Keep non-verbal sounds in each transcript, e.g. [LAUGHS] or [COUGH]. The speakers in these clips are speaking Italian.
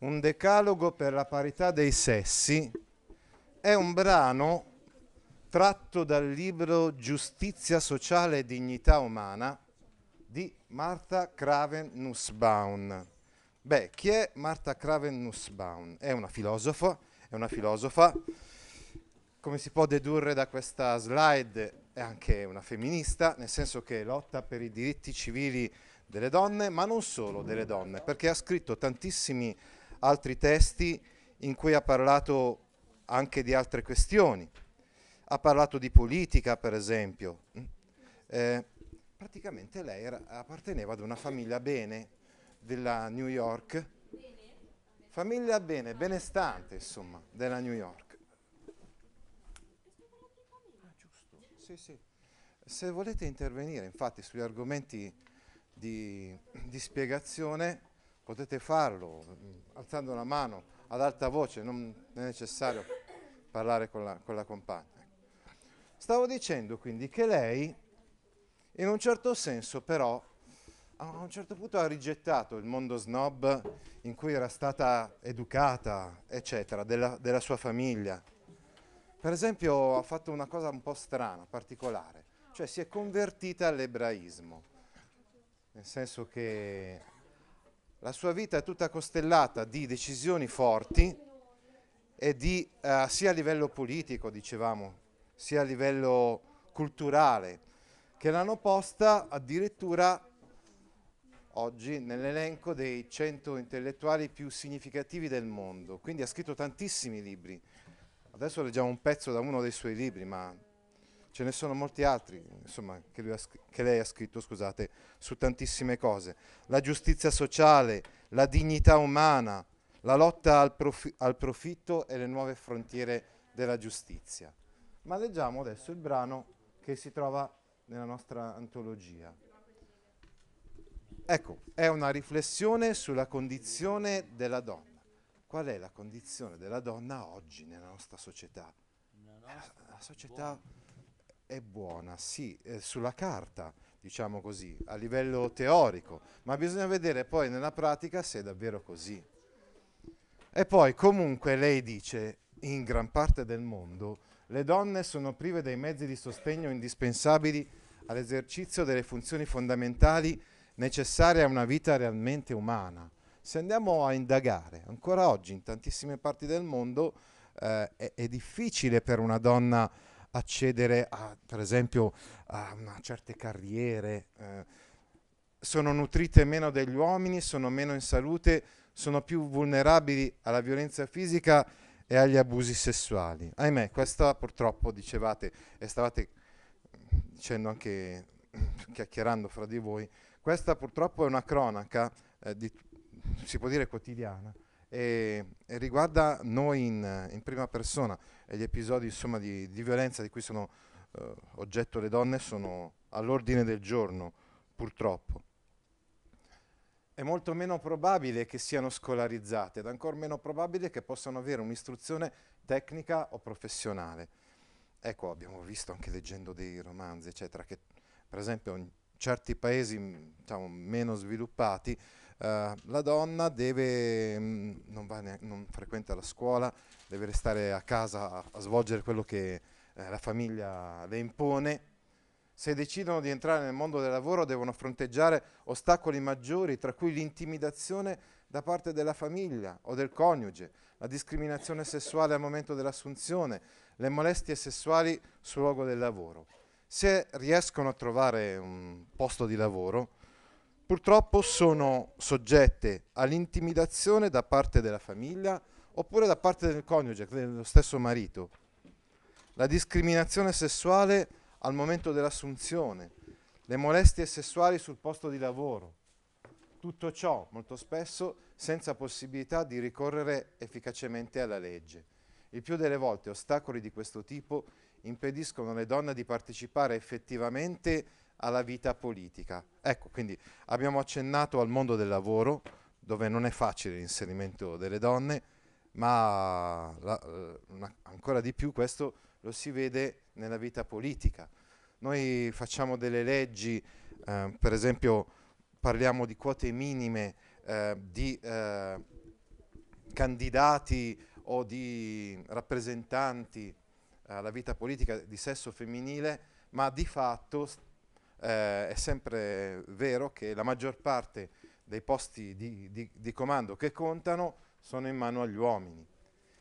Un decalogo per la parità dei sessi è un brano tratto dal libro Giustizia sociale e dignità umana di Martha Craven Nussbaum. Beh, chi è Martha Craven Nussbaum? È una filosofa, è una filosofa, come si può dedurre da questa slide, è anche una femminista, nel senso che lotta per i diritti civili delle donne, ma non solo delle donne, perché ha scritto tantissimi altri testi in cui ha parlato anche di altre questioni. Ha parlato di politica, per esempio. Eh, praticamente lei era, apparteneva ad una famiglia bene della New York. Famiglia bene, benestante, insomma, della New York. Ah, giusto. Sì, sì. Se volete intervenire, infatti, sugli argomenti di, di spiegazione, potete farlo mm, alzando la mano ad alta voce, non è necessario parlare con la, con la compagna. Stavo dicendo quindi che lei, in un certo senso però, a un certo punto ha rigettato il mondo snob in cui era stata educata, eccetera, della, della sua famiglia. Per esempio ha fatto una cosa un po' strana, particolare, cioè si è convertita all'ebraismo, nel senso che la sua vita è tutta costellata di decisioni forti e di, eh, sia a livello politico, dicevamo, sia a livello culturale, che l'hanno posta addirittura oggi nell'elenco dei 100 intellettuali più significativi del mondo. Quindi ha scritto tantissimi libri. Adesso leggiamo un pezzo da uno dei suoi libri, ma ce ne sono molti altri insomma, che, scr- che, lei ha scritto scusate, su tantissime cose. La giustizia sociale, la dignità umana, la lotta al, profi- al profitto e le nuove frontiere della giustizia. Ma leggiamo adesso il brano che si trova nella nostra antologia. Ecco, è una riflessione sulla condizione della donna. Qual è la condizione della donna oggi nella nostra società? La società è buona, sì, eh, sulla carta, diciamo così, a livello teorico, ma bisogna vedere poi nella pratica se è davvero così. E poi comunque lei dice, in gran parte del mondo, le donne sono prive dei mezzi di sostegno indispensabili all'esercizio delle funzioni fondamentali necessarie a una vita realmente umana. Se andiamo a indagare, ancora oggi in tantissime parti del mondo eh, è, è, difficile per una donna accedere a, per esempio, a certe carriere, eh, sono nutrite meno degli uomini, sono meno in salute, sono più vulnerabili alla violenza fisica e agli abusi sessuali. Ahimè, questa purtroppo dicevate e stavate dicendo anche [CLEARS THROAT] chiacchierando fra di voi, questa purtroppo è una cronaca, eh, di, si può dire quotidiana, e, e riguarda noi in, in, prima persona e gli episodi insomma, di, di, violenza di cui sono eh, oggetto le donne sono all'ordine del giorno, purtroppo. È molto meno probabile che siano scolarizzate ed ancora meno probabile che possano avere un'istruzione tecnica o professionale. Ecco, abbiamo visto anche leggendo dei romanzi, eccetera, che per esempio in certi paesi diciamo, meno sviluppati uh, la donna deve, mh, mm, non, ne- non, frequenta la scuola, deve restare a casa a, a svolgere quello che eh, la famiglia le impone. Se decidono di entrare nel mondo del lavoro devono fronteggiare ostacoli maggiori, tra cui l'intimidazione da parte della famiglia o del coniuge, la discriminazione sessuale al momento dell'assunzione, le molestie sessuali sul luogo del lavoro. Se riescono a trovare un posto di lavoro, purtroppo sono soggette all'intimidazione da parte della famiglia oppure da parte del coniuge, dello stesso marito. La discriminazione sessuale al momento dell'assunzione, le molestie sessuali sul posto di lavoro. Tutto ciò molto spesso senza possibilità di ricorrere efficacemente alla legge. Il più delle volte ostacoli di questo tipo impediscono alle donne di partecipare effettivamente alla vita politica. Ecco, quindi abbiamo accennato al mondo del lavoro, dove non è facile l'inserimento delle donne, ma la, una, ancora di più questo lo si vede nella vita politica. Noi facciamo delle leggi, eh, per esempio parliamo di quote minime eh, di eh, candidati o di rappresentanti alla vita politica di sesso femminile, ma di fatto eh, è sempre vero che la maggior parte dei posti di, di, di comando che contano sono in mano agli uomini.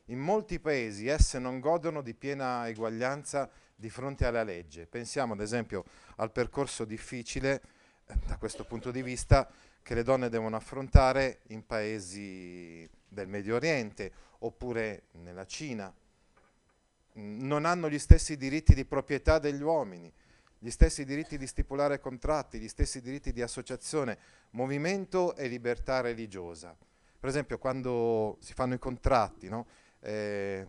In molti paesi esse non godono di piena eguaglianza di fronte alla legge. Pensiamo ad esempio al percorso difficile eh, da questo punto di vista che le donne devono affrontare in paesi del Medio Oriente oppure nella Cina. Non hanno gli stessi diritti di proprietà degli uomini, gli stessi diritti di stipulare contratti, gli stessi diritti di associazione, movimento e libertà religiosa. Per esempio quando si fanno i contratti, no? eh,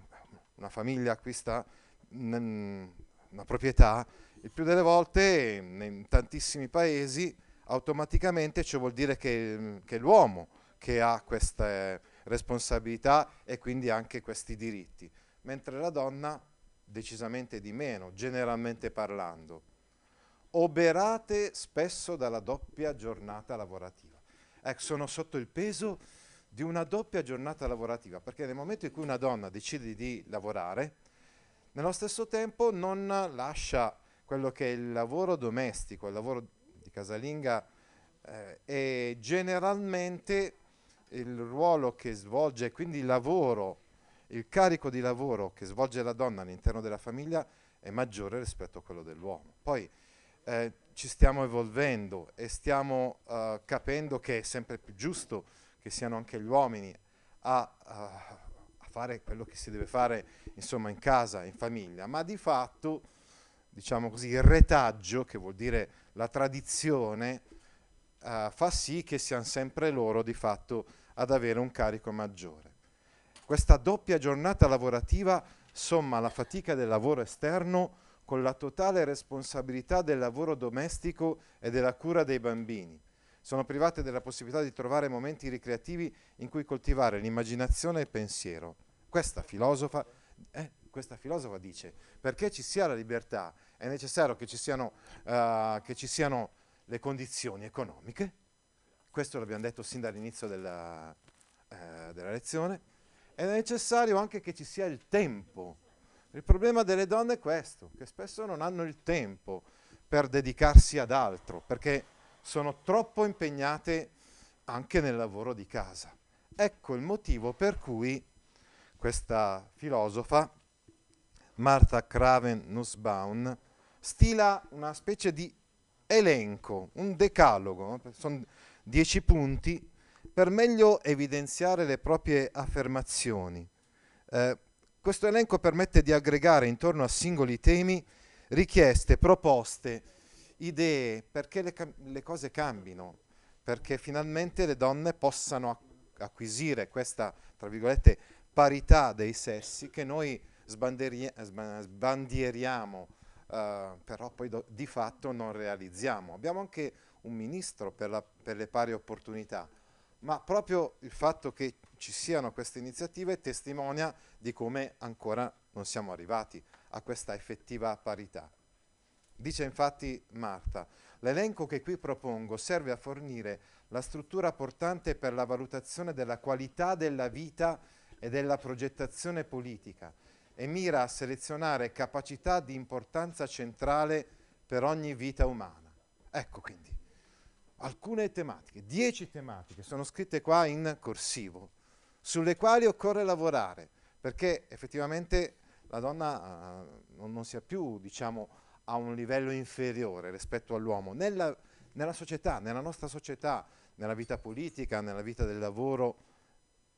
una famiglia acquista una proprietà, il più delle volte in tantissimi paesi automaticamente ciò vuol dire che, che l'uomo che ha queste responsabilità e quindi anche questi diritti, mentre la donna decisamente di meno, generalmente parlando. Oberate spesso dalla doppia giornata lavorativa. Ecco, sono sotto il peso di una doppia giornata lavorativa, perché nel momento in cui una donna decide di lavorare, nello stesso tempo non lascia quello che è il lavoro domestico, il lavoro di casalinga eh, e generalmente il ruolo che svolge, quindi il lavoro, il carico di lavoro che svolge la donna all'interno della famiglia è maggiore rispetto a quello dell'uomo. Poi eh, ci stiamo evolvendo e stiamo uh, capendo che è sempre più giusto che siano anche gli uomini a, a, fare quello che si deve fare insomma in casa, in famiglia, ma di fatto diciamo così il retaggio, che vuol dire la tradizione, uh, fa sì che siano sempre loro di fatto ad avere un carico maggiore. Questa doppia giornata lavorativa somma la fatica del lavoro esterno con la totale responsabilità del lavoro domestico e della cura dei bambini. Sono private della possibilità di trovare momenti ricreativi in cui coltivare l'immaginazione e il pensiero. Questa filosofa, eh, questa filosofa dice, perché ci sia la libertà è necessario che ci siano, uh, che ci siano le condizioni economiche, questo l'abbiamo detto sin dall'inizio della, uh, della lezione, è necessario anche che ci sia il tempo il problema delle donne è questo, che spesso non hanno il tempo per dedicarsi ad altro, perché sono troppo impegnate anche nel lavoro di casa. Ecco il motivo per cui questa filosofa, Martha Craven Nussbaum, stila una specie di elenco, un decalogo, sono dieci punti, per meglio evidenziare le proprie affermazioni. Eh, questo elenco permette di aggregare intorno a singoli temi richieste, proposte, idee, perché le, le cose cambino, perché finalmente le donne possano acquisire questa, tra virgolette, parità dei sessi che noi sbandieriamo, uh, però poi di fatto non realizziamo. Abbiamo anche un ministro per, la, per le pari opportunità, ma proprio il fatto che ci siano queste iniziative testimonia di come ancora non siamo arrivati a questa effettiva parità. Dice infatti Marta, l'elenco che qui propongo serve a fornire la struttura portante per la valutazione della qualità della vita e della progettazione politica e mira a selezionare capacità di importanza centrale per ogni vita umana. Ecco quindi, alcune tematiche, dieci tematiche, sono scritte qua in corsivo, sulle quali occorre lavorare, perché effettivamente la donna uh, non, sia più, diciamo, a un livello inferiore rispetto all'uomo, nella, nella società, nella nostra società, nella vita politica, nella vita del lavoro,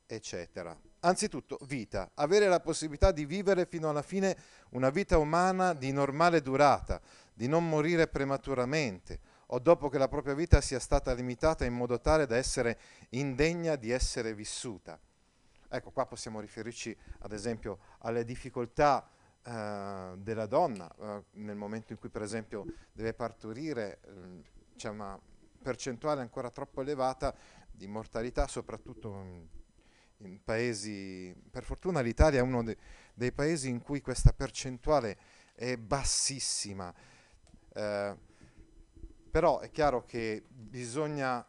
eccetera. Anzitutto, vita, avere la possibilità di vivere fino alla fine una vita umana di normale durata, di non morire prematuramente, o dopo che la propria vita sia stata limitata in modo tale da essere indegna di essere vissuta. Ecco, qua possiamo riferirci ad esempio alle difficoltà eh, della donna eh, nel momento in cui per esempio deve partorire, eh, c'è una percentuale ancora troppo elevata di mortalità, soprattutto in, in paesi, per fortuna l'Italia è uno de, dei paesi in cui questa percentuale è bassissima. Eh, però è chiaro che bisogna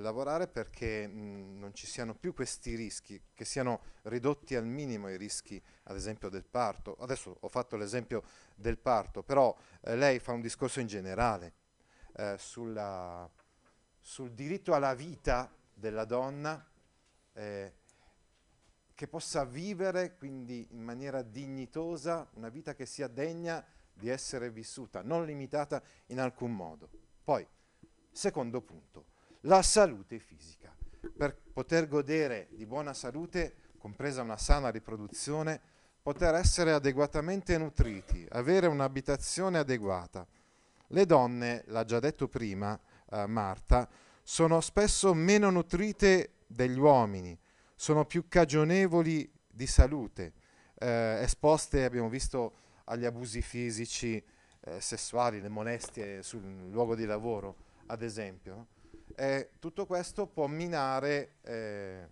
lavorare perché mh, non ci siano più questi rischi, che siano ridotti al minimo i rischi, ad esempio del parto. Adesso ho fatto l'esempio del parto, però eh, lei fa un discorso in generale eh, sulla, sul diritto alla vita della donna eh, che possa vivere quindi in maniera dignitosa una vita che sia degna di essere vissuta, non limitata in alcun modo. Poi, secondo punto, la salute fisica. Per poter godere di buona salute, compresa una sana riproduzione, poter essere adeguatamente nutriti, avere un'abitazione adeguata. Le donne, l'ha già detto prima eh, Marta, sono spesso meno nutrite degli uomini, sono più cagionevoli di salute, eh, esposte, abbiamo visto, agli abusi fisici, eh, sessuali, le molestie sul luogo di lavoro, ad esempio. Eh, tutto questo può minare eh,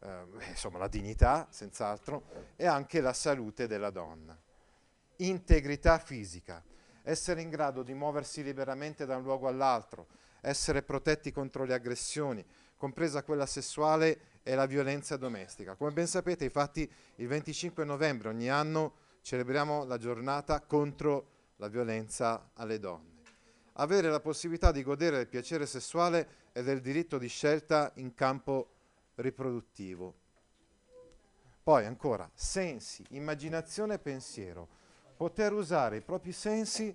eh, insomma, la dignità, senz'altro, e anche la salute della donna. Integrità fisica, essere in grado di muoversi liberamente da un luogo all'altro, essere protetti contro le aggressioni, compresa quella sessuale e la violenza domestica. Come ben sapete, infatti, il 25 novembre ogni anno celebriamo la giornata contro la violenza alle donne avere la possibilità di godere del piacere sessuale e del diritto di scelta in campo riproduttivo. Poi ancora, sensi, immaginazione e pensiero. Poter usare i propri sensi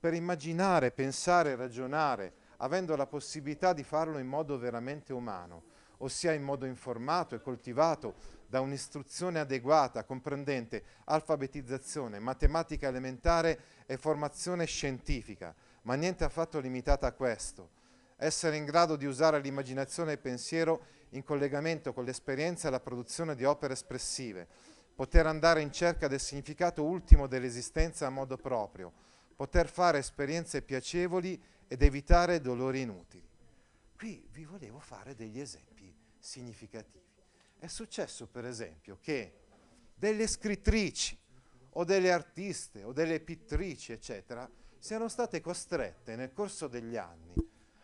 per immaginare, pensare, ragionare, avendo la possibilità di farlo in modo veramente umano, ossia in modo informato e coltivato da un'istruzione adeguata, comprendente alfabetizzazione, matematica elementare e formazione scientifica ma niente affatto limitata a questo. Essere in grado di usare l'immaginazione e il pensiero in collegamento con l'esperienza e la produzione di opere espressive, poter andare in cerca del significato ultimo dell'esistenza a modo proprio, poter fare esperienze piacevoli ed evitare dolori inutili. Qui vi volevo fare degli esempi significativi. È successo per esempio che delle scrittrici o delle artiste o delle pittrici, eccetera, siano state costrette nel corso degli anni,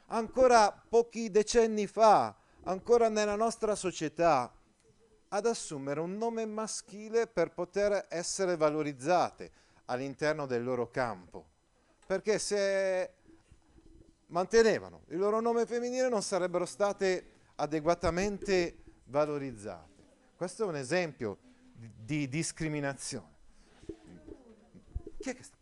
ancora pochi decenni fa, ancora nella nostra società, ad assumere un nome maschile per poter essere valorizzate all'interno del loro campo. Perché se mantenevano il loro nome femminile non sarebbero state adeguatamente valorizzate. Questo è un esempio di, di discriminazione. Chi è che sta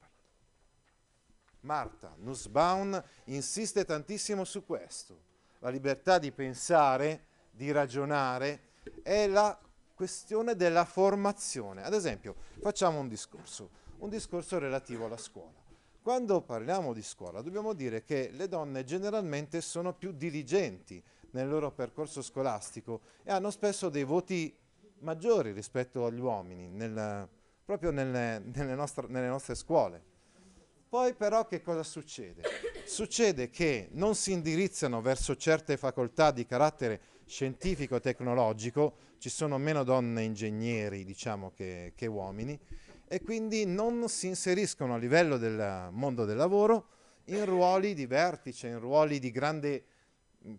Marta Nussbaum insiste tantissimo su questo. La libertà di pensare, di ragionare, è la questione della formazione. Ad esempio, facciamo un discorso, un discorso relativo alla scuola. Quando parliamo di scuola dobbiamo dire che le donne generalmente sono più diligenti nel loro percorso scolastico e hanno spesso dei voti maggiori rispetto agli uomini, nel, proprio nelle, nelle, nostre, nelle nostre scuole. Poi però che cosa succede? Succede che non si indirizzano verso certe facoltà di carattere scientifico-tecnologico, ci sono meno donne ingegneri diciamo, che, che uomini, e quindi non si inseriscono a livello del mondo del lavoro in ruoli di vertice, in ruoli di grande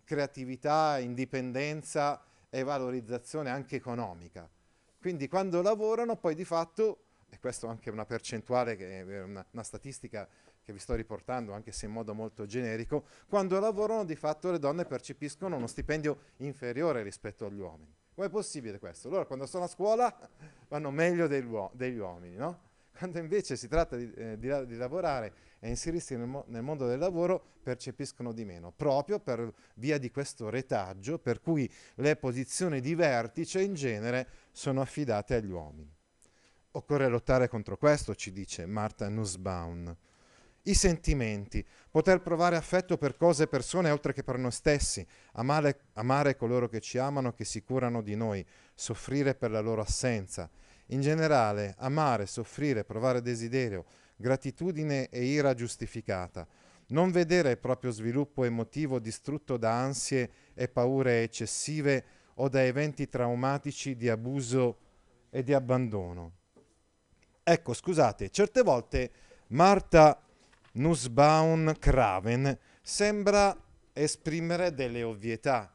creatività, indipendenza e valorizzazione anche economica. Quindi quando lavorano poi di fatto e questo anche una percentuale, è una, una statistica che vi sto riportando, anche se in modo molto generico, quando lavorano di fatto le donne percepiscono uno stipendio inferiore rispetto agli uomini. Com'è possibile questo? Loro quando sono a scuola [LAUGHS] vanno meglio degli uomini, no? Quando invece si tratta di, eh, di, di lavorare e inserirsi nel, mo- nel, mondo del lavoro percepiscono di meno, proprio per via di questo retaggio per cui le posizioni di vertice in genere sono affidate agli uomini. Occorre lottare contro questo, ci dice Marta Nussbaum. I sentimenti, poter provare affetto per cose e persone oltre che per noi stessi, amare, amare coloro che ci amano, che si curano di noi, soffrire per la loro assenza. In generale, amare, soffrire, provare desiderio, gratitudine e ira giustificata. Non vedere il proprio sviluppo emotivo distrutto da ansie e paure eccessive o da eventi traumatici di abuso e di abbandono. Ecco, scusate, certe volte Marta Nussbaum Craven sembra esprimere delle ovvietà.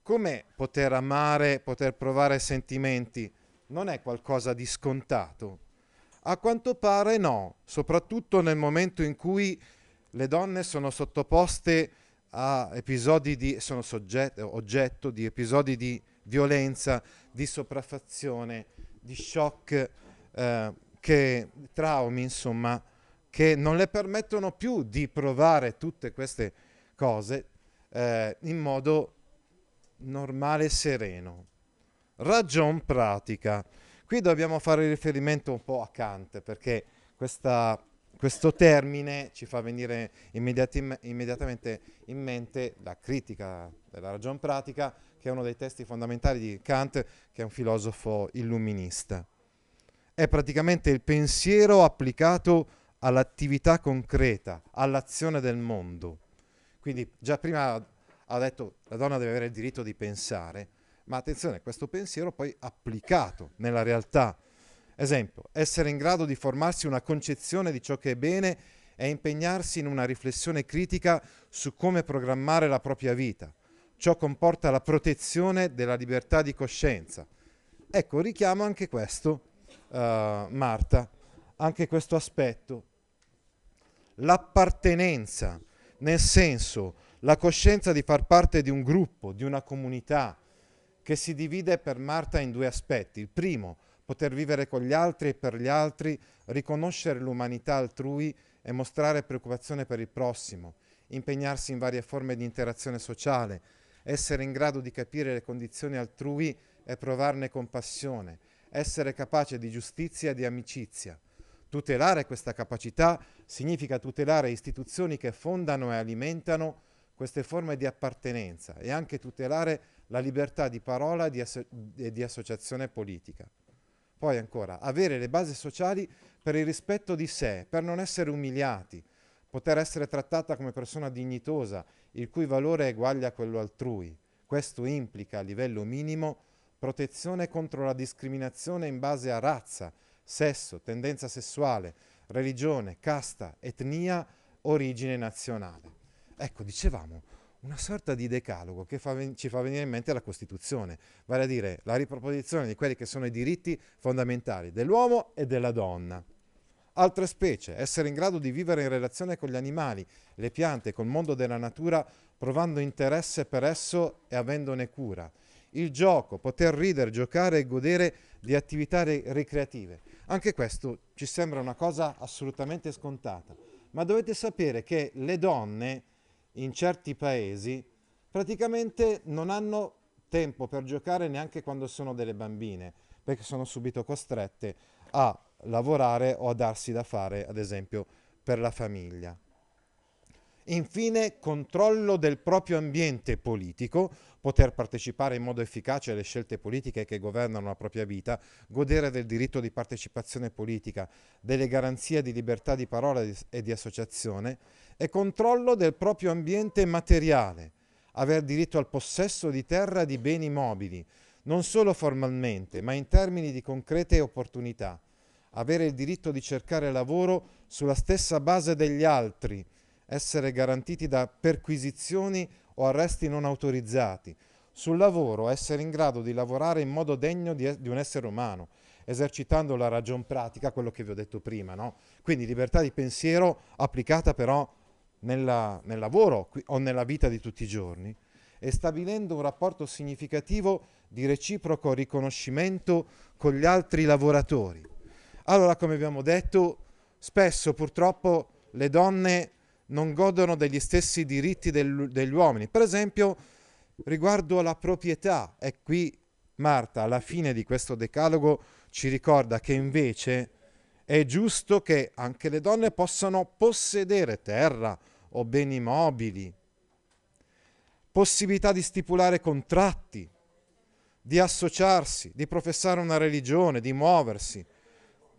Come poter amare, poter provare sentimenti non è qualcosa di scontato? A quanto pare no, soprattutto nel momento in cui le donne sono sottoposte a episodi di sono soggetto, oggetto di episodi di violenza, di sopraffazione, di shock, eh, che, traumi, insomma, che non le permettono più di provare tutte queste cose eh, in modo normale e sereno. Ragion pratica. Qui dobbiamo fare riferimento un po' a Kant perché questa, questo termine ci fa venire immediati, immediatamente in mente la critica della ragion pratica, che è uno dei testi fondamentali di Kant, che è un filosofo illuminista. È praticamente il pensiero applicato all'attività concreta, all'azione del mondo. Quindi già prima ha detto la donna deve avere il diritto di pensare, ma attenzione, questo pensiero poi applicato nella realtà. Esempio, essere in grado di formarsi una concezione di ciò che è bene e impegnarsi in una riflessione critica su come programmare la propria vita. Ciò comporta la protezione della libertà di coscienza. Ecco, richiamo anche questo, Marta, anche questo aspetto. L'appartenenza, nel senso, la coscienza di far parte di un gruppo, di una comunità, che si divide per Marta in due aspetti. Il primo, poter vivere con gli altri e per gli altri, riconoscere l'umanità altrui e mostrare preoccupazione per il prossimo, impegnarsi in varie forme di interazione sociale, essere in grado di capire le condizioni altrui e provarne compassione, essere capace di giustizia e di amicizia. Tutelare questa capacità significa tutelare istituzioni che fondano e alimentano queste forme di appartenenza e anche tutelare la libertà di parola e di, asso- di associazione politica. Poi ancora, avere le basi sociali per il rispetto di sé, per non essere umiliati, poter essere trattata come persona dignitosa, il cui valore è uguale a quello altrui. Questo implica a livello minimo protezione contro la discriminazione in base a razza, sesso, tendenza sessuale, religione, casta, etnia, origine nazionale. Ecco, dicevamo, una sorta di decalogo che fa ci fa venire in mente la Costituzione, vale a dire la riproposizione di quelli che sono i diritti fondamentali dell'uomo e della donna. Altre specie, essere in grado di vivere in relazione con gli animali, le piante, col mondo della natura, provando interesse per esso e avendone cura. Il gioco, poter ridere, giocare e godere di attività re- ricreative. Anche questo ci sembra una cosa assolutamente scontata, ma dovete sapere che le donne in certi paesi praticamente non hanno tempo per giocare neanche quando sono delle bambine, perché sono subito costrette a lavorare o a darsi da fare, ad esempio, per la famiglia. Infine, controllo del proprio ambiente politico, poter partecipare in modo efficace alle scelte politiche che governano la propria vita, godere del diritto di partecipazione politica, delle garanzie di libertà di parola e di associazione e controllo del proprio ambiente materiale, aver diritto al possesso di terra e di beni mobili, non solo formalmente, ma in termini di concrete opportunità, avere il diritto di cercare lavoro sulla stessa base degli altri, essere garantiti da perquisizioni o arresti non autorizzati. Sul lavoro essere in grado di lavorare in modo degno di, di un essere umano, esercitando la ragion pratica, quello che vi ho detto prima. No? Quindi libertà di pensiero applicata però nella, nel lavoro o nella vita di tutti i giorni e stabilendo un rapporto significativo di reciproco riconoscimento con gli altri lavoratori. Allora, come abbiamo detto, spesso purtroppo le donne non godono degli stessi diritti del, degli uomini. Per esempio, riguardo alla proprietà, e qui Marta alla fine di questo decalogo ci ricorda che invece È giusto che anche le donne possano possedere terra o beni mobili, possibilità di stipulare contratti, di associarsi, di professare una religione, di muoversi.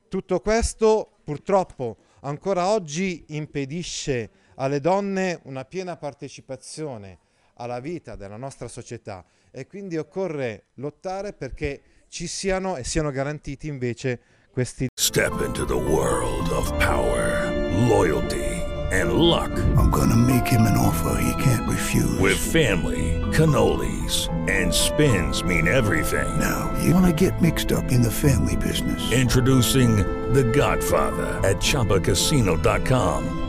Tutto questo purtroppo ancora oggi impedisce alle donne una piena partecipazione alla vita della nostra società e quindi occorre lottare perché ci siano e siano garantiti invece questi Step into the world of power, loyalty and luck. I'm gonna make him an offer he can't refuse. With family, cannolis and spins mean everything. now, you wanna get mixed up in the family business. Introducing The Godfather at ChumbaCasino.com.